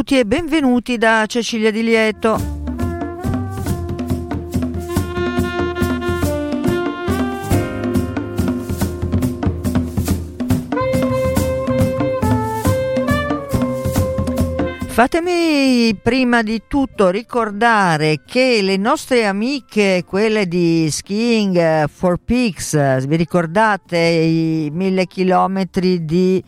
Tutti e benvenuti da Cecilia Di Lieto. Fatemi prima di tutto ricordare che le nostre amiche, quelle di Skiing for Peaks, vi ricordate i mille chilometri di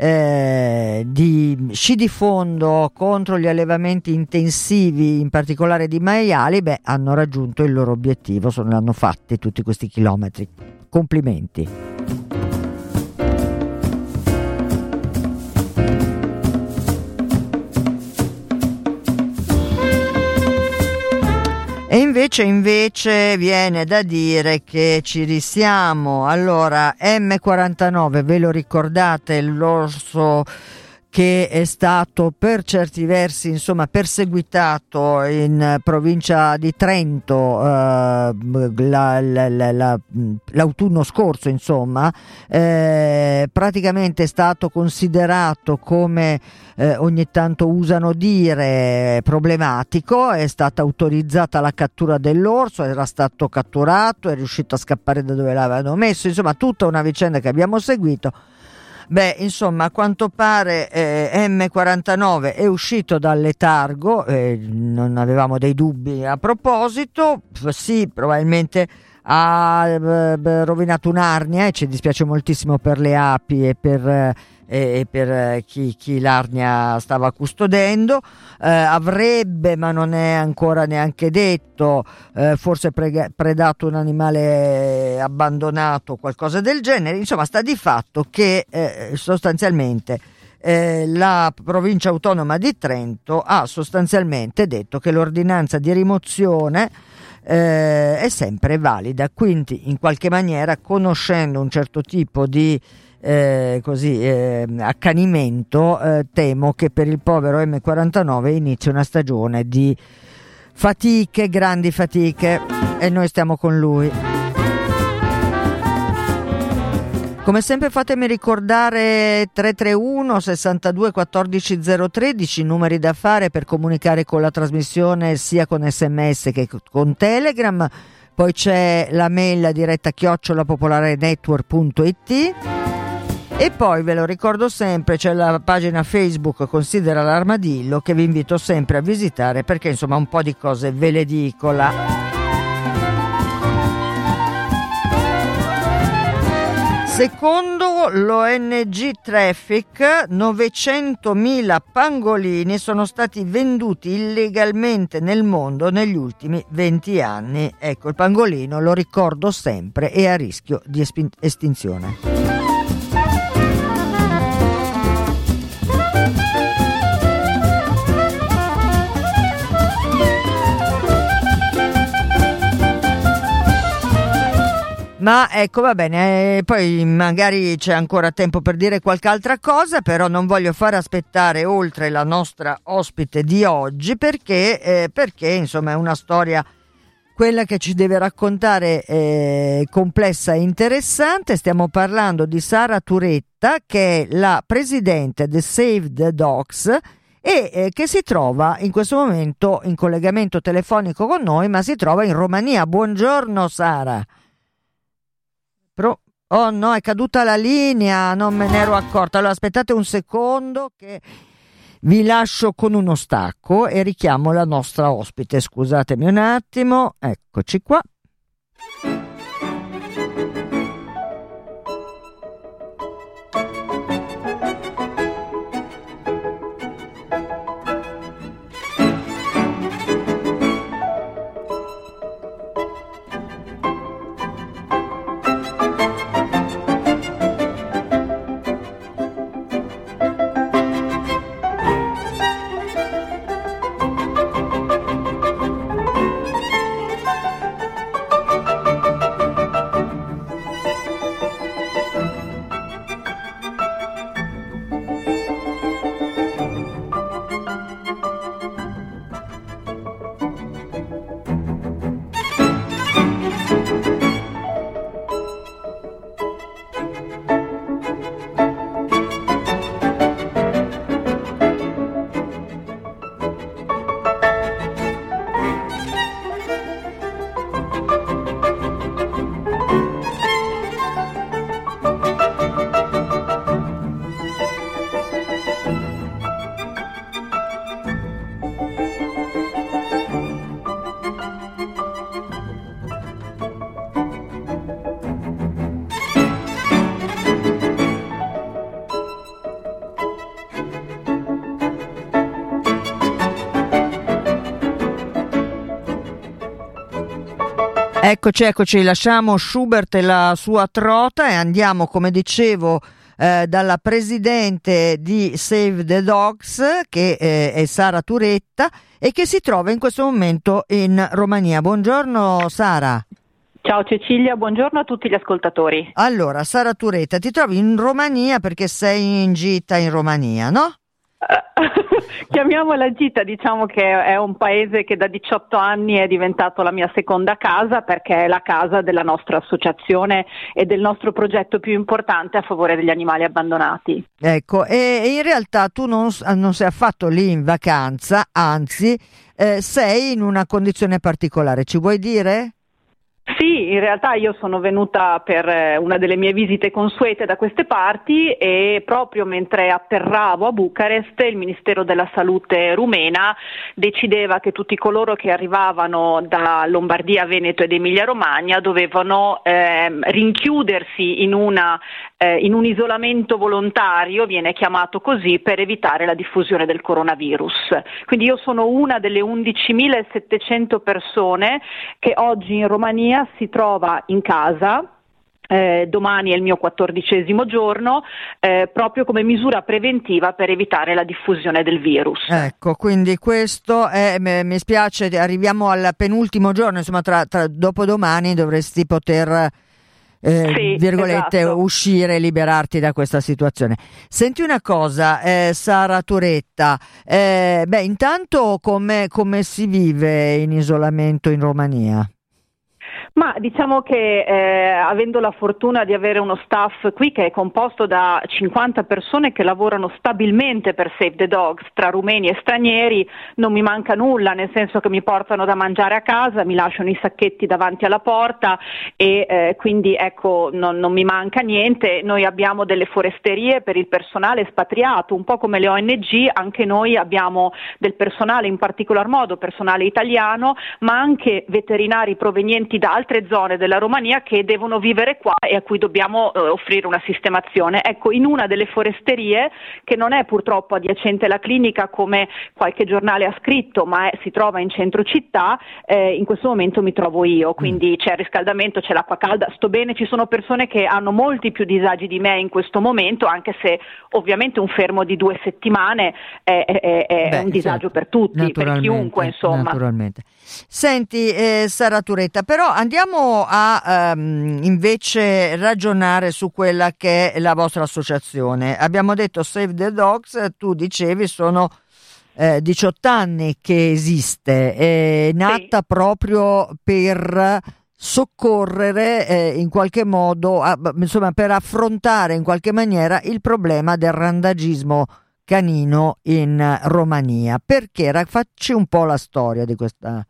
eh, di sci di fondo contro gli allevamenti intensivi, in particolare di maiali, beh, hanno raggiunto il loro obiettivo, sono, l'hanno fatti tutti questi chilometri. Complimenti. E invece, invece viene da dire che ci risiamo. Allora, M49, ve lo ricordate, l'orso che è stato per certi versi insomma perseguitato in provincia di Trento eh, la, la, la, l'autunno scorso insomma eh, praticamente è stato considerato come eh, ogni tanto usano dire problematico è stata autorizzata la cattura dell'orso era stato catturato è riuscito a scappare da dove l'avevano messo insomma tutta una vicenda che abbiamo seguito Beh, insomma, a quanto pare eh, M49 è uscito dal letargo, eh, non avevamo dei dubbi a proposito, sì, probabilmente ha eh, rovinato un'arnia e ci dispiace moltissimo per le api e per eh, e, per eh, chi, chi, l'arnia stava custodendo. Eh, avrebbe, ma non è ancora neanche detto, eh, forse pre- predato un animale abbandonato o qualcosa del genere. Insomma, sta di fatto che eh, sostanzialmente eh, la provincia autonoma di Trento ha sostanzialmente detto che l'ordinanza di rimozione eh, è sempre valida, quindi in qualche maniera conoscendo un certo tipo di eh, così, eh, accanimento, eh, temo che per il povero M49 inizi una stagione di fatiche, grandi fatiche e noi stiamo con lui. Come sempre fatemi ricordare 331 62 14 013 numeri da fare per comunicare con la trasmissione sia con sms che con telegram. Poi c'è la mail diretta chiocciolapopolarenetwork.it e poi ve lo ricordo sempre, c'è la pagina Facebook Considera l'armadillo che vi invito sempre a visitare perché insomma un po' di cose ve le dico là. Secondo l'ONG Traffic, 900.000 pangolini sono stati venduti illegalmente nel mondo negli ultimi 20 anni. Ecco, il pangolino, lo ricordo sempre, è a rischio di estinzione. Ma ecco, va bene, eh, poi magari c'è ancora tempo per dire qualche altra cosa, però non voglio fare aspettare oltre la nostra ospite di oggi perché, eh, perché insomma è una storia quella che ci deve raccontare eh, complessa e interessante. Stiamo parlando di Sara Turetta, che è la presidente di Save the Dogs e eh, che si trova in questo momento in collegamento telefonico con noi, ma si trova in Romania. Buongiorno Sara. Pro- oh no, è caduta la linea, non me ne ero accorta. Allora aspettate un secondo che vi lascio con uno stacco e richiamo la nostra ospite. Scusatemi un attimo, eccoci qua. Eccoci, eccoci, lasciamo Schubert e la sua trota e andiamo, come dicevo, eh, dalla presidente di Save the Dogs, che eh, è Sara Turetta e che si trova in questo momento in Romania. Buongiorno Sara. Ciao Cecilia, buongiorno a tutti gli ascoltatori. Allora, Sara Turetta, ti trovi in Romania perché sei in gita in Romania, no? Chiamiamola gita, diciamo che è un paese che da 18 anni è diventato la mia seconda casa perché è la casa della nostra associazione e del nostro progetto più importante a favore degli animali abbandonati. Ecco, e in realtà tu non, non sei affatto lì in vacanza, anzi eh, sei in una condizione particolare, ci vuoi dire? Sì, in realtà io sono venuta per eh, una delle mie visite consuete da queste parti e proprio mentre atterravo a Bucarest il Ministero della Salute rumena decideva che tutti coloro che arrivavano da Lombardia, Veneto ed Emilia Romagna dovevano eh, rinchiudersi in, una, eh, in un isolamento volontario, viene chiamato così, per evitare la diffusione del coronavirus. Quindi io sono una delle 11.700 persone che oggi in Romania si trova in casa eh, domani è il mio quattordicesimo giorno, eh, proprio come misura preventiva per evitare la diffusione del virus. Ecco, quindi questo è, mi spiace, arriviamo al penultimo giorno, insomma tra, tra dopodomani dovresti poter... Eh, sì, virgolette, esatto. uscire e liberarti da questa situazione. Senti una cosa, eh, Sara Turetta, eh, beh, intanto come, come si vive in isolamento in Romania? Ma diciamo che eh, avendo la fortuna di avere uno staff qui che è composto da 50 persone che lavorano stabilmente per Save the Dogs, tra rumeni e stranieri, non mi manca nulla, nel senso che mi portano da mangiare a casa, mi lasciano i sacchetti davanti alla porta e eh, quindi ecco non, non mi manca niente. Noi abbiamo delle foresterie per il personale espatriato, un po' come le ONG, anche noi abbiamo del personale, in particolar modo personale italiano, ma anche veterinari provenienti da altri altre zone della Romania che devono vivere qua e a cui dobbiamo eh, offrire una sistemazione. Ecco, in una delle foresterie, che non è purtroppo adiacente alla clinica come qualche giornale ha scritto, ma è, si trova in centro città, eh, in questo momento mi trovo io, quindi c'è il riscaldamento, c'è l'acqua calda, sto bene, ci sono persone che hanno molti più disagi di me in questo momento, anche se ovviamente un fermo di due settimane è, è, è Beh, un disagio certo. per tutti, per chiunque insomma. Naturalmente. Senti eh, Sara Turetta, però andiamo a um, invece ragionare su quella che è la vostra associazione. Abbiamo detto Save the Dogs, tu dicevi sono eh, 18 anni che esiste, è nata sì. proprio per soccorrere eh, in qualche modo, a, insomma per affrontare in qualche maniera il problema del randagismo canino in Romania. Perché? Facci un po' la storia di questa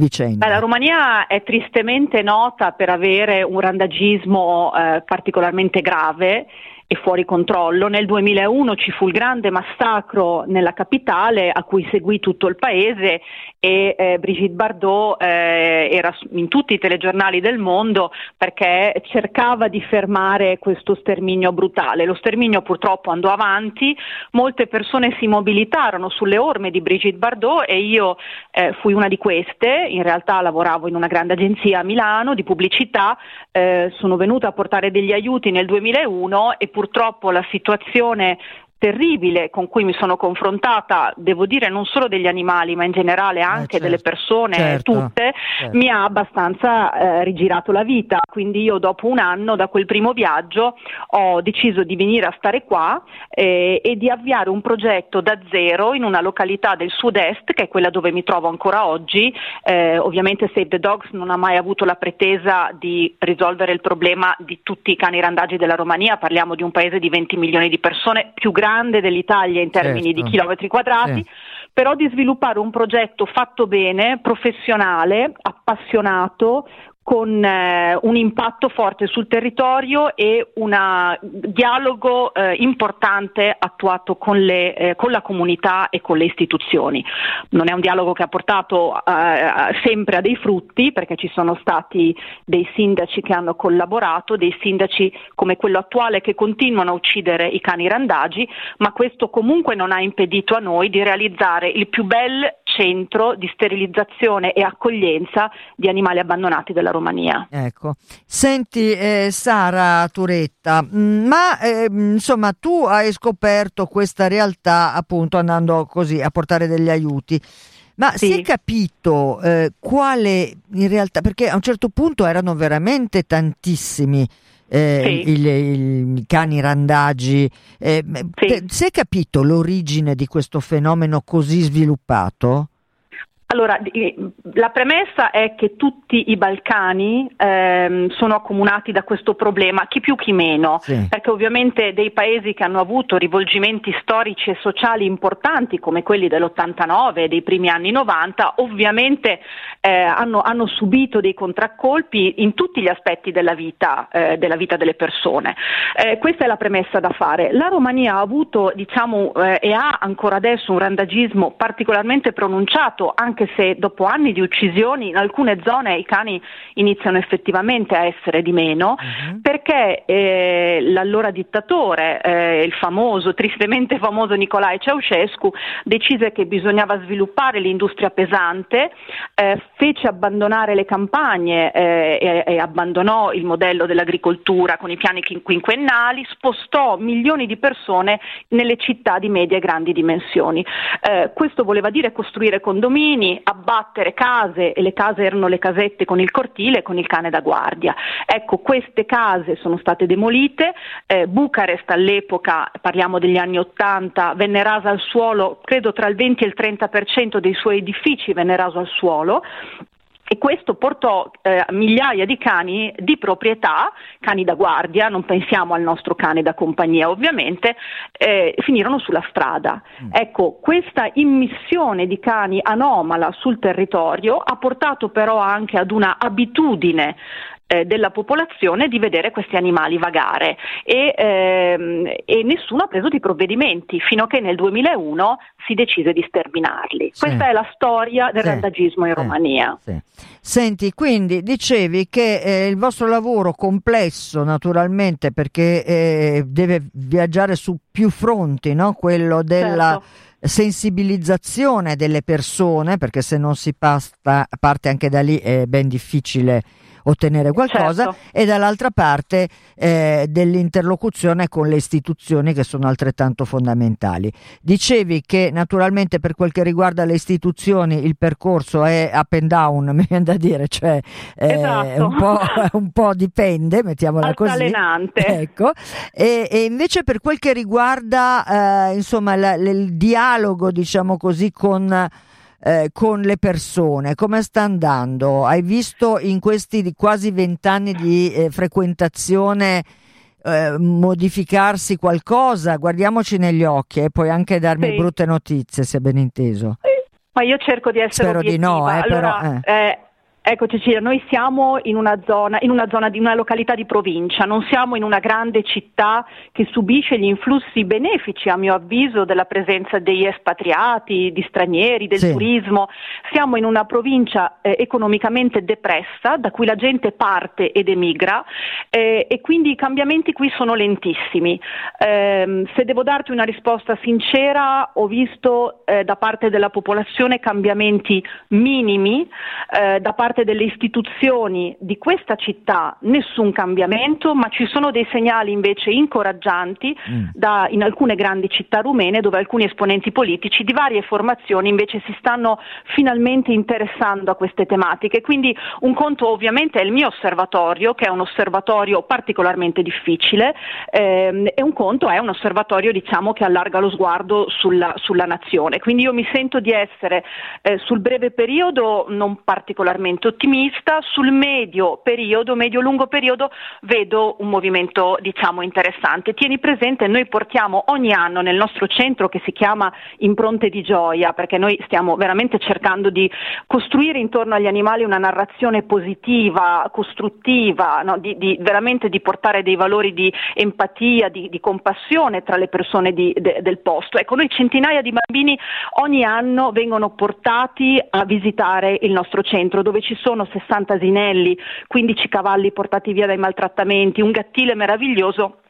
vicenda? La Romania è tristemente nota per avere un randagismo eh, particolarmente grave e fuori controllo. Nel 2001 ci fu il grande massacro nella capitale a cui seguì tutto il paese e eh, Brigitte Bardot eh, era in tutti i telegiornali del mondo perché cercava di fermare questo sterminio brutale. Lo sterminio purtroppo andò avanti, molte persone si mobilitarono sulle orme di Brigitte Bardot e io eh, fui una di queste, in realtà lavoravo in una grande agenzia a Milano di pubblicità, eh, sono venuta a portare degli aiuti nel 2001 e purtroppo la situazione terribile con cui mi sono confrontata, devo dire non solo degli animali, ma in generale anche eh certo, delle persone certo, tutte, certo. mi ha abbastanza eh, rigirato la vita. Quindi io dopo un anno da quel primo viaggio ho deciso di venire a stare qua eh, e di avviare un progetto da zero in una località del sud-est, che è quella dove mi trovo ancora oggi. Eh, ovviamente Save the Dogs non ha mai avuto la pretesa di risolvere il problema di tutti i cani randagi della Romania, parliamo di un paese di 20 milioni di persone più grande grande dell'Italia in termini certo. di chilometri quadrati, sì. però di sviluppare un progetto fatto bene, professionale, appassionato, con eh, un impatto forte sul territorio e un dialogo eh, importante attuato con, le, eh, con, la comunità e con le istituzioni. Non è un dialogo che ha portato eh, sempre a dei frutti perché ci sono stati dei sindaci che hanno collaborato, dei sindaci come quello attuale che continuano a uccidere i cani randagi, ma questo comunque non ha impedito a noi di realizzare il più bel centro di sterilizzazione e accoglienza di animali abbandonati della Romania. Ecco, senti eh, Sara Turetta, mm, ma eh, insomma tu hai scoperto questa realtà appunto andando così a portare degli aiuti. Ma sì. si è capito eh, quale in realtà, perché a un certo punto erano veramente tantissimi eh, sì. il, il, i cani randagi, eh, sì. si è capito l'origine di questo fenomeno così sviluppato? Allora, la premessa è che tutti i Balcani ehm, sono accomunati da questo problema, chi più chi meno, sì. perché ovviamente dei paesi che hanno avuto rivolgimenti storici e sociali importanti come quelli dell'89 e dei primi anni 90, ovviamente eh, hanno, hanno, subito dei contraccolpi in tutti gli aspetti della vita, eh, della vita delle persone. Eh, questa è la premessa da fare. La Romania ha avuto, diciamo, eh, e ha ancora adesso un randagismo particolarmente pronunciato, anche anche se dopo anni di uccisioni in alcune zone i cani iniziano effettivamente a essere di meno, uh-huh. perché eh, l'allora dittatore, eh, il famoso, tristemente famoso Nicolae Ceausescu, decise che bisognava sviluppare l'industria pesante, eh, fece abbandonare le campagne eh, e, e, abbandonò il modello dell'agricoltura con i piani quinquennali, spostò milioni di persone nelle città di medie e grandi dimensioni. Eh, questo voleva dire costruire condomini, abbattere case e le case erano le casette con il cortile e con il cane da guardia. Ecco, queste case sono state demolite, eh, Bucarest all'epoca, parliamo degli anni Ottanta, venne rasa al suolo, credo tra il 20 e il 30% dei suoi edifici venne raso al suolo e questo portò eh, migliaia di cani di proprietà, cani da guardia, non pensiamo al nostro cane da compagnia ovviamente, eh, finirono sulla strada. Mm. Ecco, questa immissione di cani anomala sul territorio ha portato però anche ad una abitudine eh, della popolazione di vedere questi animali vagare e, ehm, e, nessuno ha preso dei provvedimenti fino a che nel 2001 si decise di sterminarli. Sì. Questa è la storia del sì. randagismo in Romania. Sì. Senti, quindi dicevi che eh, il vostro lavoro complesso naturalmente perché eh, deve viaggiare su più fronti, no? quello della... Certo sensibilizzazione delle persone, perché se non si pasta, parte anche da lì è ben difficile ottenere qualcosa certo. e dall'altra parte eh, dell'interlocuzione con le istituzioni che sono altrettanto fondamentali. Dicevi che naturalmente per quel che riguarda le istituzioni il percorso è up and down, mi viene da dire, cioè eh, esatto. un, po', un, po', dipende, mettiamola così. Ecco. E, e, invece per quel che riguarda eh, insomma la, il dialogo, diciamo così, con eh, con le persone, come sta andando? Hai visto in questi quasi vent'anni di eh, frequentazione eh, modificarsi qualcosa? Guardiamoci negli occhi e puoi anche darmi sì. brutte notizie, se ben inteso. Ma io cerco di essere Spero obiettiva. di no, eh, allora, però, eh. Eh, Ecco Cecilia, noi siamo in una zona, in una zona di una località di provincia, non siamo in una grande città che subisce gli influssi benefici, a mio avviso, della presenza degli espatriati, di stranieri, del sì. turismo. Siamo in una provincia eh, economicamente depressa, da cui la gente parte ed emigra eh, e quindi i cambiamenti qui sono lentissimi. Eh, se devo darti una risposta sincera, ho visto eh, da parte della popolazione cambiamenti minimi, eh, da parte parte delle istituzioni di questa città nessun cambiamento, ma ci sono dei segnali invece incoraggianti mm. da, in alcune grandi città rumene dove alcuni esponenti politici di varie formazioni invece si stanno finalmente interessando a queste tematiche. Quindi un conto ovviamente è il mio osservatorio, che è un osservatorio particolarmente difficile, ehm, e un conto è un osservatorio diciamo, che allarga lo sguardo sulla, sulla nazione. Quindi io mi sento di essere eh, sul breve periodo non particolarmente movimento ottimista, sul medio periodo, medio-lungo periodo vedo un movimento diciamo interessante. Tieni presente, noi portiamo ogni anno nel nostro centro che si chiama Impronte di Gioia, perché noi stiamo veramente cercando di costruire intorno agli animali una narrazione positiva, costruttiva, no? di, di, veramente di portare dei valori di empatia, di, di compassione tra le persone de, del posto. Ecco, noi centinaia di bambini ogni anno vengono portati a visitare il nostro centro dove ci ci sono 60 asinelli, 15 cavalli portati via dai maltrattamenti, un gattile meraviglioso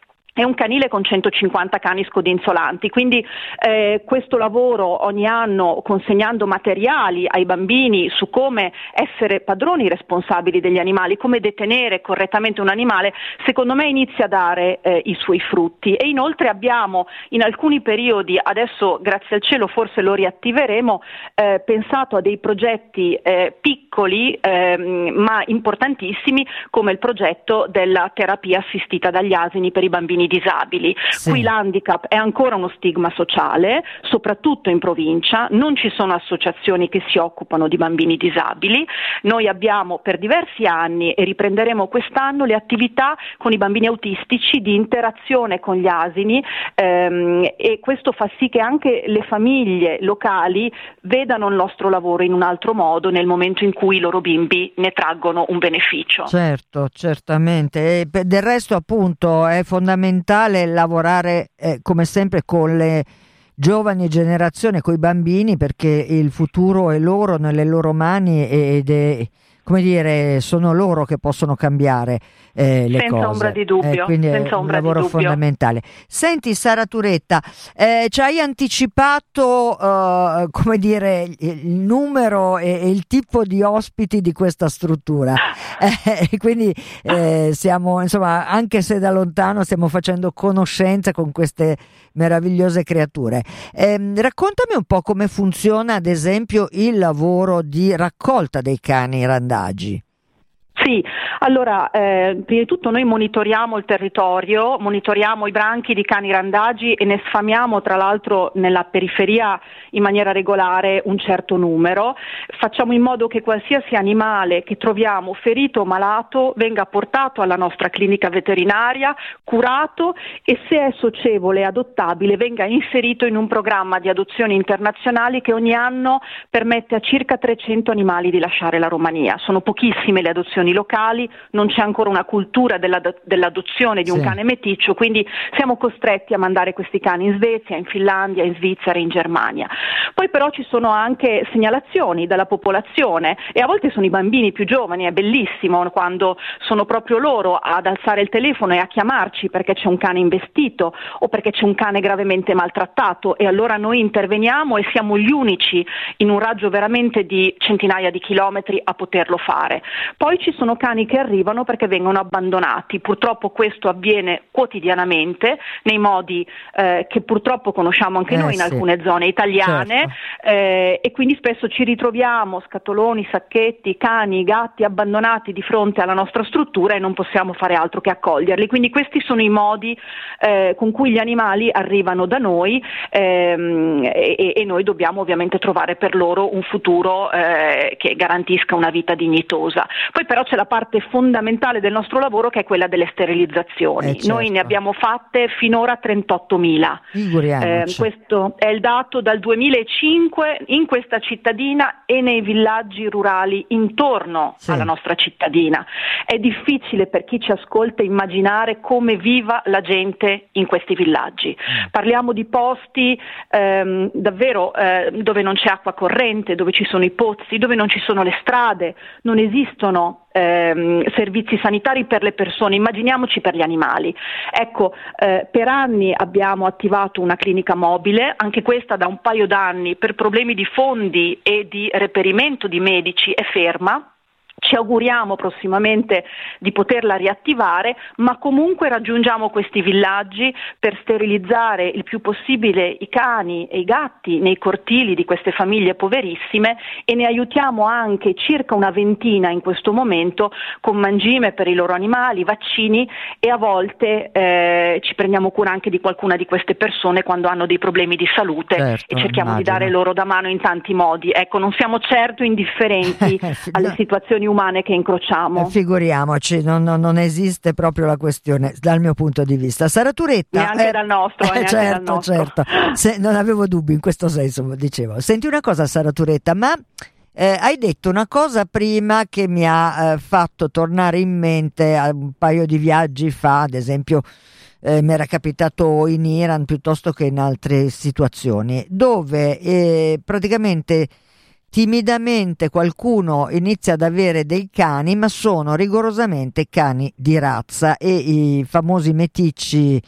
e un canile con 150 cani scodinzolanti. Quindi eh, questo lavoro ogni anno consegnando materiali ai bambini su come essere padroni responsabili degli animali, come detenere correttamente un animale, secondo me inizia a dare eh, i suoi frutti. E inoltre abbiamo in alcuni periodi, adesso grazie al cielo forse lo riattiveremo, eh, pensato a dei progetti eh, piccoli ehm, ma importantissimi come il progetto della terapia assistita dagli asini per i bambini disabili. Sì. Qui l'handicap è ancora uno stigma sociale, soprattutto in provincia, non ci sono associazioni che si occupano di bambini disabili. Noi abbiamo per diversi anni e riprenderemo quest'anno le attività con i bambini autistici di interazione con gli asini ehm, e questo fa sì che anche le famiglie locali vedano il nostro lavoro in un altro modo nel momento in cui i loro bimbi ne traggono un beneficio. Certo, certamente. E del resto appunto è fondamentale lavorare eh, come sempre con le giovani generazioni, con i bambini, perché il futuro è loro, nelle loro mani ed è come dire, sono loro che possono cambiare eh, le Senza cose. Ombra di dubbio. Eh, quindi Senza è un lavoro fondamentale. Senti Sara Turetta, eh, ci hai anticipato uh, come dire, il numero e, e, il tipo di ospiti di questa struttura. Eh, quindi eh, siamo, insomma, anche se da lontano stiamo facendo conoscenza con queste meravigliose creature. Ehm, raccontami un po' come funziona, ad esempio, il lavoro di raccolta dei cani randagi. verdade. Sì, allora eh, prima di tutto noi monitoriamo il territorio, monitoriamo i branchi di cani randagi e ne sfamiamo tra l'altro nella periferia in maniera regolare un certo numero, facciamo in modo che qualsiasi animale che troviamo ferito o malato venga portato alla nostra clinica veterinaria, curato e se è socievole e adottabile venga inserito in un programma di adozioni internazionali che ogni anno permette a circa 300 animali di lasciare la Romania. Sono pochissime le adozioni associazioni locali, non c'è ancora una cultura dell'adozione di un sì. cane meticcio, quindi siamo costretti a mandare questi cani in Svezia, in Finlandia, in Svizzera, in Germania. Poi però ci sono anche segnalazioni dalla popolazione e a volte sono i bambini più giovani, è bellissimo quando sono proprio loro ad alzare il telefono e a chiamarci perché c'è un cane investito o perché c'è un cane gravemente maltrattato e allora noi interveniamo e siamo gli unici in un raggio veramente di centinaia di chilometri a poterlo fare. Poi ci sono cani che arrivano perché vengono abbandonati. Purtroppo questo avviene quotidianamente nei modi eh, che purtroppo conosciamo anche eh, noi in alcune zone italiane certo. eh, e quindi spesso ci ritroviamo scatoloni, sacchetti, cani, gatti abbandonati di fronte alla nostra struttura e non possiamo fare altro che accoglierli. Quindi questi sono i modi eh, con cui gli animali arrivano da noi ehm, e, e, noi dobbiamo ovviamente trovare per loro un futuro eh, che garantisca una vita dignitosa. Poi però c'è la parte fondamentale del nostro lavoro che è quella delle sterilizzazioni. Eh certo. Noi ne abbiamo fatte finora 38.000. Eh, questo è il dato dal 2005 in questa cittadina e nei villaggi rurali intorno sì. alla nostra cittadina. È difficile per chi ci ascolta immaginare come viva la gente in questi villaggi. Mm. Parliamo di posti ehm, davvero eh, dove non c'è acqua corrente, dove ci sono i pozzi, dove non ci sono le strade, non esistono ehm, servizi sanitari per le persone, immaginiamoci per gli animali. Ecco, eh, per anni abbiamo attivato una clinica mobile, anche questa da un paio d'anni per problemi di fondi e di reperimento di medici è ferma ci auguriamo prossimamente di poterla riattivare, ma comunque raggiungiamo questi villaggi per sterilizzare il più possibile i cani e i gatti nei cortili di queste famiglie poverissime e ne aiutiamo anche circa una ventina in questo momento con mangime per i loro animali, vaccini e a volte eh, ci prendiamo cura anche di qualcuna di queste persone quando hanno dei problemi di salute certo, e cerchiamo immagino. di dare loro da mano in tanti modi. Ecco, non siamo certo indifferenti alle situazioni umane che incrociamo. Eh, figuriamoci, non, non, non, esiste proprio la questione dal mio punto di vista. Sara Turetta. Neanche eh, dal nostro, eh, certo, dal nostro. certo. Se, non avevo dubbi in questo senso, dicevo. Senti una cosa, Sara Turetta, ma eh, hai detto una cosa prima che mi ha eh, fatto tornare in mente un paio di viaggi fa, ad esempio. Eh, mi era capitato in Iran piuttosto che in altre situazioni, dove eh, praticamente timidamente qualcuno inizia ad avere dei cani, ma sono rigorosamente cani di razza e i famosi meticci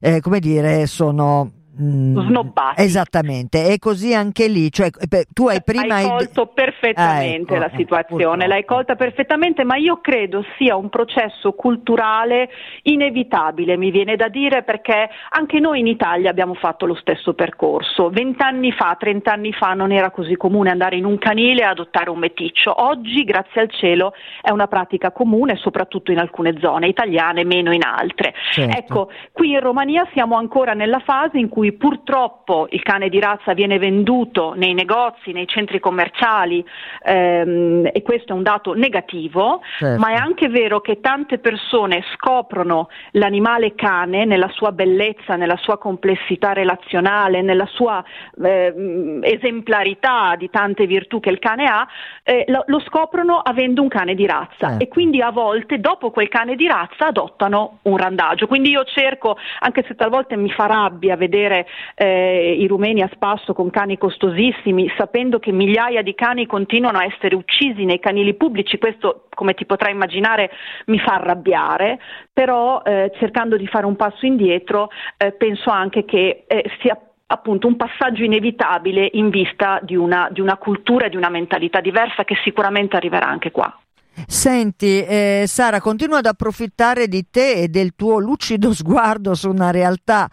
eh, come dire, sono snobbati. Esattamente, e così anche lì, cioè, tu hai prima... Hai colto perfettamente ah, ecco, la situazione, l'hai colta perfettamente, ma io credo sia un processo culturale inevitabile, mi viene da dire, perché anche noi in Italia abbiamo fatto lo stesso percorso. Vent'anni fa, trent'anni fa non era così comune andare in un canile e adottare un meticcio. Oggi, grazie al cielo, è una pratica comune, soprattutto in alcune zone italiane, meno in altre. Certo. Ecco, qui in Romania siamo ancora nella fase in cui cui purtroppo il cane di razza viene venduto nei negozi, nei centri commerciali ehm, e questo è un dato negativo, certo. ma è anche vero che tante persone scoprono l'animale cane nella sua bellezza, nella sua complessità relazionale, nella sua eh, esemplarità di tante virtù che il cane ha, eh, lo, lo, scoprono avendo un cane di razza certo. e quindi a volte dopo quel cane di razza adottano un randagio. Quindi io cerco, anche se talvolta mi fa rabbia vedere eh, i rumeni a spasso con cani costosissimi, sapendo che migliaia di cani continuano a essere uccisi nei canili pubblici, questo come ti potrai immaginare mi fa arrabbiare, però eh, cercando di fare un passo indietro eh, penso anche che eh, sia appunto un passaggio inevitabile in vista di una, di una cultura e di una mentalità diversa che sicuramente arriverà anche qua. Senti, eh, Sara, continuo ad approfittare di te e del tuo lucido sguardo su una realtà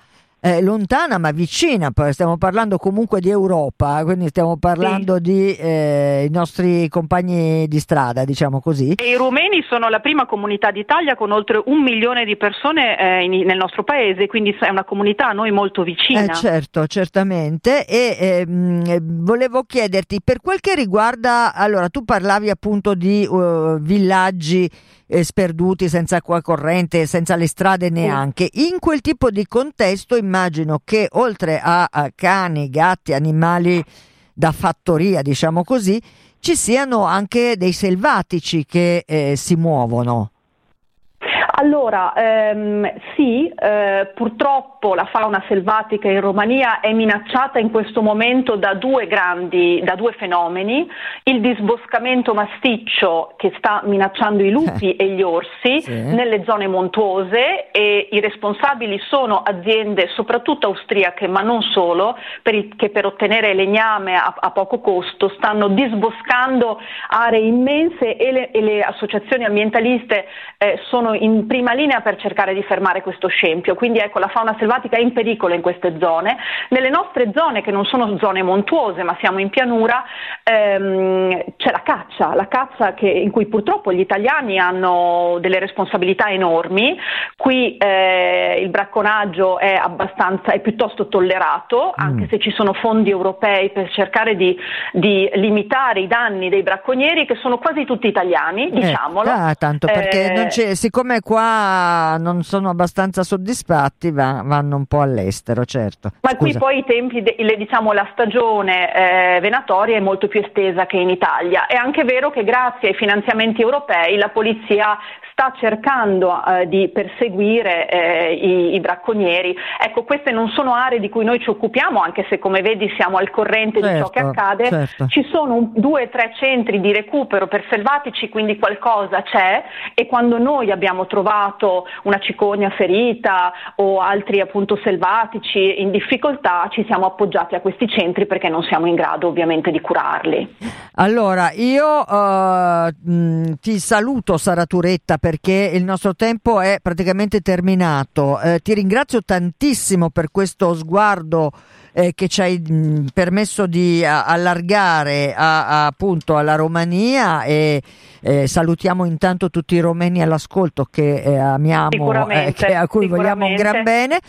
eh, lontana ma vicina, stiamo parlando comunque di Europa, quindi stiamo parlando sì. di eh, i nostri compagni di strada, diciamo così. E I rumeni sono la prima comunità d'Italia con oltre un milione di persone eh, in, nel nostro paese, quindi è una comunità a noi molto vicina. Eh, certo, certamente. E ehm, volevo chiederti, per quel che riguarda, allora tu parlavi appunto di uh, villaggi eh, sperduti, senza acqua corrente, senza le strade neanche. In quel tipo di contesto immagino che oltre a, a cani, gatti, animali da fattoria, diciamo così, ci siano anche dei selvatici che eh, si muovono. Allora, ehm, sì, eh, purtroppo la fauna selvatica in Romania è minacciata in questo momento da due grandi, da due fenomeni, il disboscamento masticcio che sta minacciando i lupi e gli orsi sì. nelle zone montuose e i responsabili sono aziende soprattutto austriache ma non solo, per il, che per ottenere legname a, a, poco costo stanno disboscando aree immense e le, e le associazioni ambientaliste eh, sono in prima linea per cercare di fermare questo scempio. Quindi ecco, la fauna selvatica è in pericolo in queste zone. Nelle nostre zone, che non sono zone montuose, ma siamo in pianura, ehm, c'è la caccia, la caccia che, in cui purtroppo gli italiani hanno delle responsabilità enormi. Qui eh, il bracconaggio è, è piuttosto tollerato, anche mm. se ci sono fondi europei per cercare di, di, limitare i danni dei bracconieri, che sono quasi tutti italiani, eh, diciamolo. Ah, tanto perché eh, siccome qua non sono abbastanza soddisfatti va, vanno un po' all'estero, certo. Ma Scusa. qui poi i tempi, de, le, diciamo la stagione eh, venatoria è molto più estesa che in Italia. È anche vero che grazie ai finanziamenti europei la polizia sta cercando eh, di perseguire eh, i, i, bracconieri. Ecco, queste non sono aree di cui noi ci occupiamo, anche se come vedi siamo al corrente certo, di ciò che certo, accade. Certo. Ci sono un, due o tre centri di recupero per selvatici, quindi qualcosa c'è e quando noi abbiamo trovato una cicogna ferita o altri appunto selvatici in difficoltà, ci siamo appoggiati a questi centri perché non siamo in grado ovviamente di curarli. Allora, io uh, ti saluto Sara Turetta perché il nostro tempo è praticamente terminato. Eh, ti ringrazio tantissimo per questo sguardo eh, che ci hai mh, permesso di a, allargare a, a, appunto alla Romania e eh, salutiamo intanto tutti i romeni all'ascolto che eh, amiamo eh, a cui vogliamo un gran bene.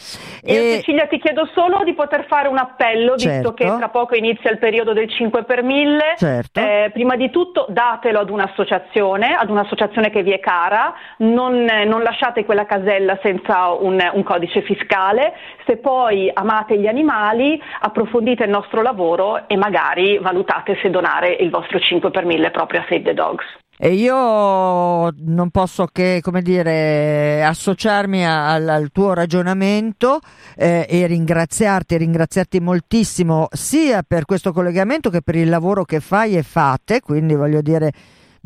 Io e... Cecilia ti chiedo solo di poter fare un appello, certo. visto che tra poco inizia il periodo del 5 per 1000. Certo. Eh, prima di tutto datelo ad un'associazione, ad un'associazione che vi è cara, non, non lasciate quella casella senza un, un codice fiscale, se poi amate gli animali approfondite il nostro lavoro e magari valutate se donare il vostro 5 per 1000 proprio a Save the Dogs. E io non posso che, dire, associarmi al, al tuo ragionamento eh, e ringraziarti, ringraziarti moltissimo sia per questo collegamento che per il lavoro che fai e fate, quindi voglio dire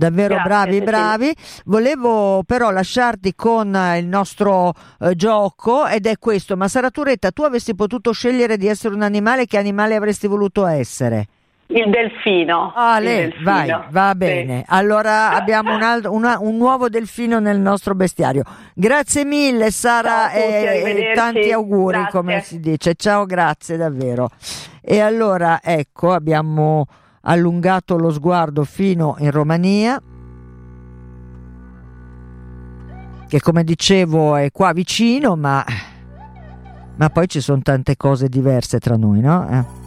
davvero Grazie, bravi, Cecilia. bravi. Volevo però lasciarti con eh, il nostro eh, gioco ed è questo, ma Saraturetta, tu avessi potuto scegliere di essere un animale, che animale avresti voluto essere? Il delfino. Ah, lei, delfino. vai, va Sì. bene. Allora abbiamo un, altro- una- un nuovo delfino nel nostro bestiario. Grazie mille Sara tutti, e- e, tanti auguri Grazie. come si dice. Ciao, grazie davvero. E allora ecco, abbiamo allungato lo sguardo fino in Romania. Che come dicevo è qua vicino, ma, ma poi ci sono tante cose diverse tra noi, no? Eh.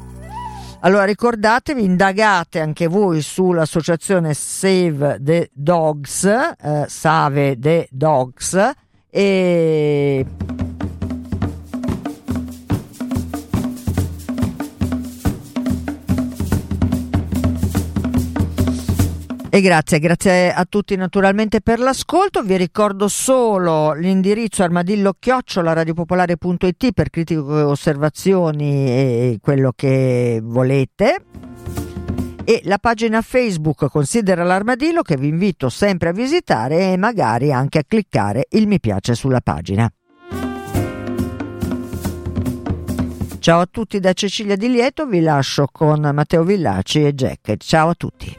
Allora ricordatevi, indagate anche voi sull'associazione Save the Dogs, eh, Save the Dogs, e E grazie, grazie a tutti naturalmente per l'ascolto. Vi ricordo solo l'indirizzo armadillo chiocciola radiopopolare.it per critiche osservazioni e quello che volete. E la pagina Facebook Considera l'armadillo che vi invito sempre a visitare e magari anche a cliccare il mi piace sulla pagina. Ciao a tutti da Cecilia Di Lieto, vi lascio con Matteo Villaci e Jack. Ciao a tutti.